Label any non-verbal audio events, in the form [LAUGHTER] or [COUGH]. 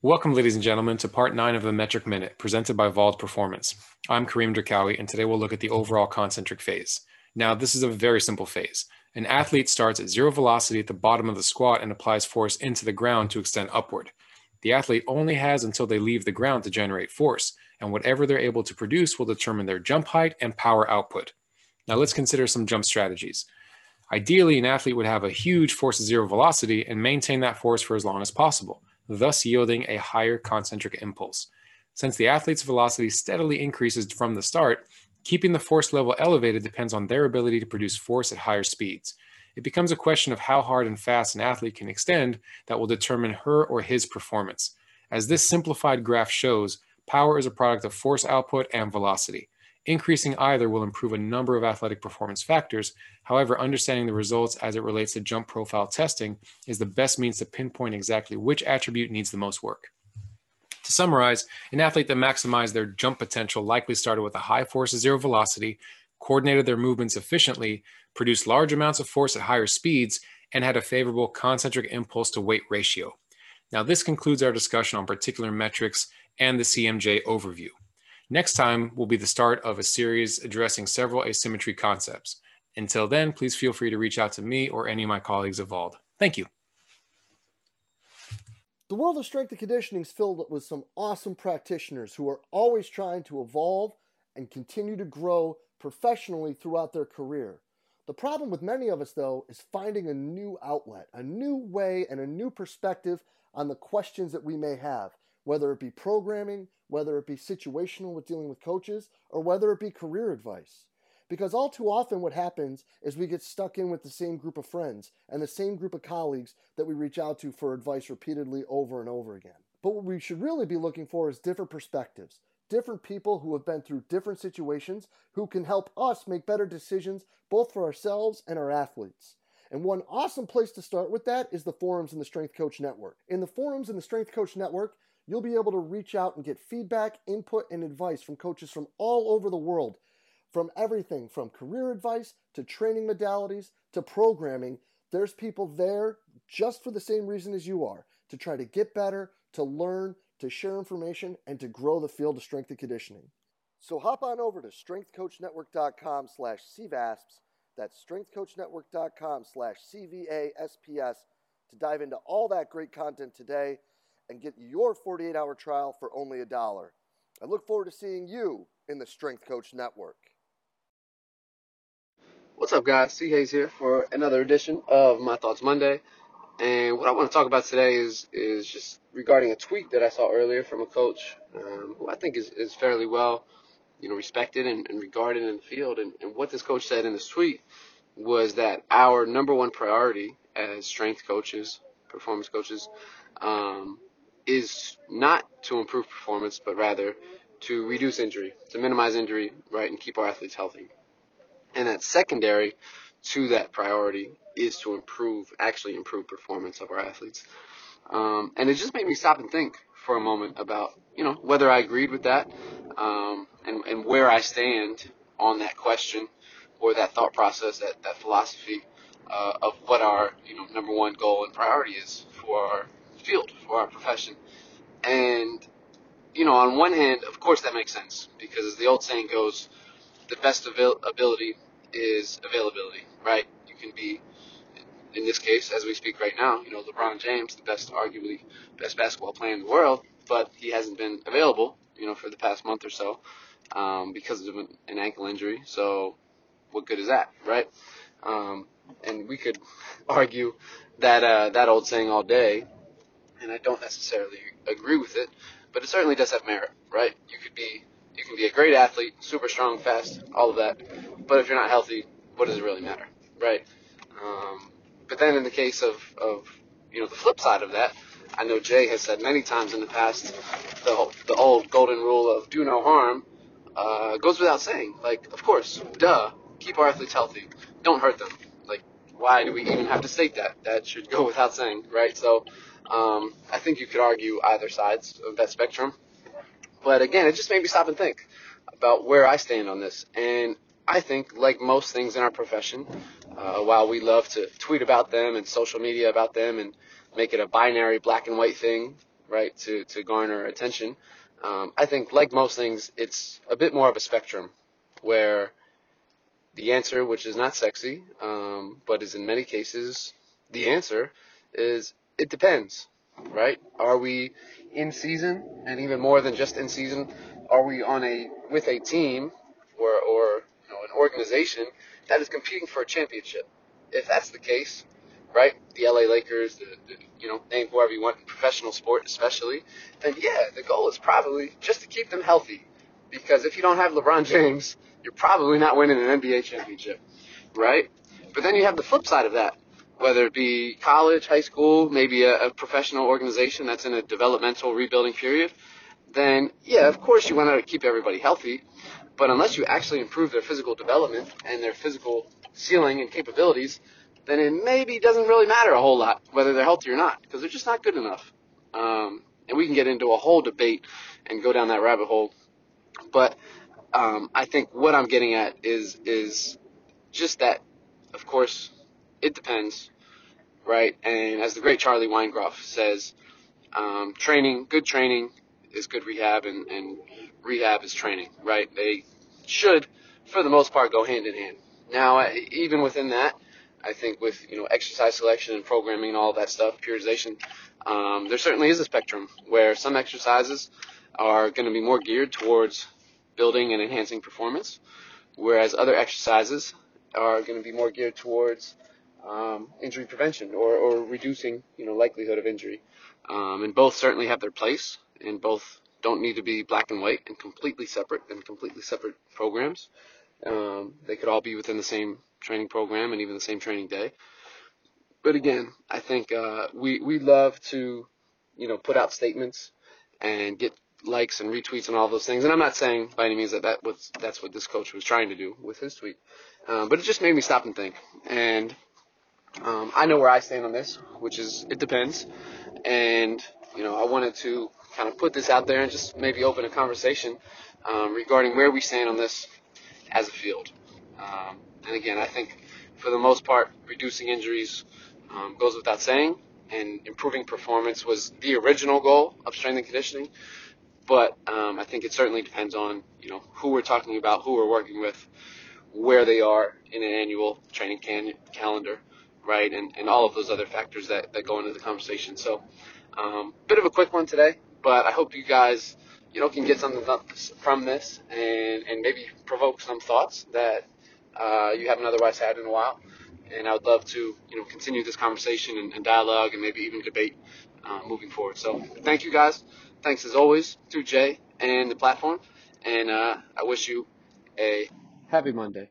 Welcome, ladies and gentlemen, to part nine of the Metric Minute presented by Vald Performance. I'm Kareem Drakawi, and today we'll look at the overall concentric phase. Now, this is a very simple phase. An athlete starts at zero velocity at the bottom of the squat and applies force into the ground to extend upward. The athlete only has until they leave the ground to generate force, and whatever they're able to produce will determine their jump height and power output. Now, let's consider some jump strategies. Ideally, an athlete would have a huge force at zero velocity and maintain that force for as long as possible thus yielding a higher concentric impulse. Since the athlete's velocity steadily increases from the start, keeping the force level elevated depends on their ability to produce force at higher speeds. It becomes a question of how hard and fast an athlete can extend that will determine her or his performance. As this simplified graph shows, power is a product of force output and velocity. Increasing either will improve a number of athletic performance factors. However, understanding the results as it relates to jump profile testing is the best means to pinpoint exactly which attribute needs the most work. To summarize, an athlete that maximized their jump potential likely started with a high force at zero velocity, coordinated their movements efficiently, produced large amounts of force at higher speeds, and had a favorable concentric impulse to weight ratio. Now, this concludes our discussion on particular metrics and the CMJ overview. Next time will be the start of a series addressing several asymmetry concepts. Until then, please feel free to reach out to me or any of my colleagues Vald. Thank you. The world of strength and conditioning is filled with some awesome practitioners who are always trying to evolve and continue to grow professionally throughout their career. The problem with many of us, though, is finding a new outlet, a new way, and a new perspective on the questions that we may have whether it be programming, whether it be situational with dealing with coaches, or whether it be career advice. Because all too often, what happens is we get stuck in with the same group of friends and the same group of colleagues that we reach out to for advice repeatedly over and over again. But what we should really be looking for is different perspectives, different people who have been through different situations who can help us make better decisions both for ourselves and our athletes. And one awesome place to start with that is the forums in the Strength Coach Network. In the forums in the Strength Coach Network, You'll be able to reach out and get feedback, input, and advice from coaches from all over the world, from everything from career advice to training modalities to programming. There's people there just for the same reason as you are to try to get better, to learn, to share information, and to grow the field of strength and conditioning. So hop on over to strengthcoachnetwork.com slash CVASPS. That's strengthcoachnetwork.com slash CVASPS to dive into all that great content today and get your 48 hour trial for only a dollar. I look forward to seeing you in the Strength Coach Network. What's up, guys? C. Hayes here for another edition of My Thoughts Monday. And what I want to talk about today is is just regarding a tweet that I saw earlier from a coach um, who I think is, is fairly well, you know, respected and, and regarded in the field. And, and what this coach said in this tweet was that our number one priority as strength coaches, performance coaches, um, is not to improve performance, but rather to reduce injury, to minimize injury, right, and keep our athletes healthy. And that secondary to that priority is to improve, actually improve performance of our athletes. Um, and it just made me stop and think for a moment about, you know, whether I agreed with that um, and, and where I stand on that question or that thought process, that, that philosophy uh, of what our, you know, number one goal and priority is for our our profession. And, you know, on one hand, of course that makes sense because as the old saying goes, the best avail- ability is availability, right? You can be, in this case, as we speak right now, you know, LeBron James, the best, arguably, best basketball player in the world, but he hasn't been available, you know, for the past month or so um, because of an, an ankle injury. So, what good is that, right? Um, and we could [LAUGHS] argue that uh, that old saying all day, and I don't necessarily agree with it, but it certainly does have merit, right? You could be you can be a great athlete, super strong, fast, all of that, but if you're not healthy, what does it really matter, right? Um, but then in the case of, of you know the flip side of that, I know Jay has said many times in the past the the old golden rule of do no harm uh, goes without saying. Like, of course, duh, keep our athletes healthy, don't hurt them. Like, why do we even have to state that? That should go [LAUGHS] without saying, right? So um, I think you could argue either sides of that spectrum. But again, it just made me stop and think about where I stand on this. And I think, like most things in our profession, uh, while we love to tweet about them and social media about them and make it a binary black and white thing, right, to, to garner attention. Um, I think, like most things, it's a bit more of a spectrum where the answer, which is not sexy, um, but is in many cases the answer, is it depends, right? Are we in season, and even more than just in season, are we on a with a team or or you know, an organization that is competing for a championship? If that's the case, right? The LA Lakers, the, the, you know, name whoever you want in professional sport, especially, then yeah, the goal is probably just to keep them healthy. Because if you don't have LeBron James, you're probably not winning an NBA championship, right? But then you have the flip side of that, whether it be college, high school, maybe a, a professional organization that's in a developmental rebuilding period. Then yeah, of course you want to keep everybody healthy, but unless you actually improve their physical development and their physical ceiling and capabilities, then it maybe doesn't really matter a whole lot whether they're healthy or not because they're just not good enough. Um, and we can get into a whole debate and go down that rabbit hole. But um, I think what I'm getting at is is just that. Of course, it depends, right? And as the great Charlie Weingroff says, um, training, good training is good rehab, and, and rehab is training, right? They should, for the most part, go hand in hand. Now, even within that, I think with you know exercise selection and programming and all that stuff, periodization, um, there certainly is a spectrum where some exercises are going to be more geared towards building and enhancing performance, whereas other exercises are going to be more geared towards um, injury prevention or, or reducing you know likelihood of injury. Um, and both certainly have their place, and both don't need to be black and white and completely separate and completely separate programs. Um, they could all be within the same training program and even the same training day. But again, I think uh, we we love to, you know, put out statements and get likes and retweets and all those things. And I'm not saying by any means that that was that's what this coach was trying to do with his tweet, um, but it just made me stop and think. And um, I know where I stand on this, which is it depends. And you know, I wanted to kind of put this out there and just maybe open a conversation um, regarding where we stand on this as a field. Um, and again, I think for the most part, reducing injuries um, goes without saying, and improving performance was the original goal of strength and conditioning. But um, I think it certainly depends on you know who we're talking about, who we're working with, where they are in an annual training can- calendar, right, and, and all of those other factors that, that go into the conversation. So, um, bit of a quick one today, but I hope you guys you know can get something from this and and maybe provoke some thoughts that uh, you haven't otherwise had in a while. And I would love to, you know, continue this conversation and, and dialogue and maybe even debate uh, moving forward. So thank you guys. Thanks as always to Jay and the platform. And uh, I wish you a happy Monday.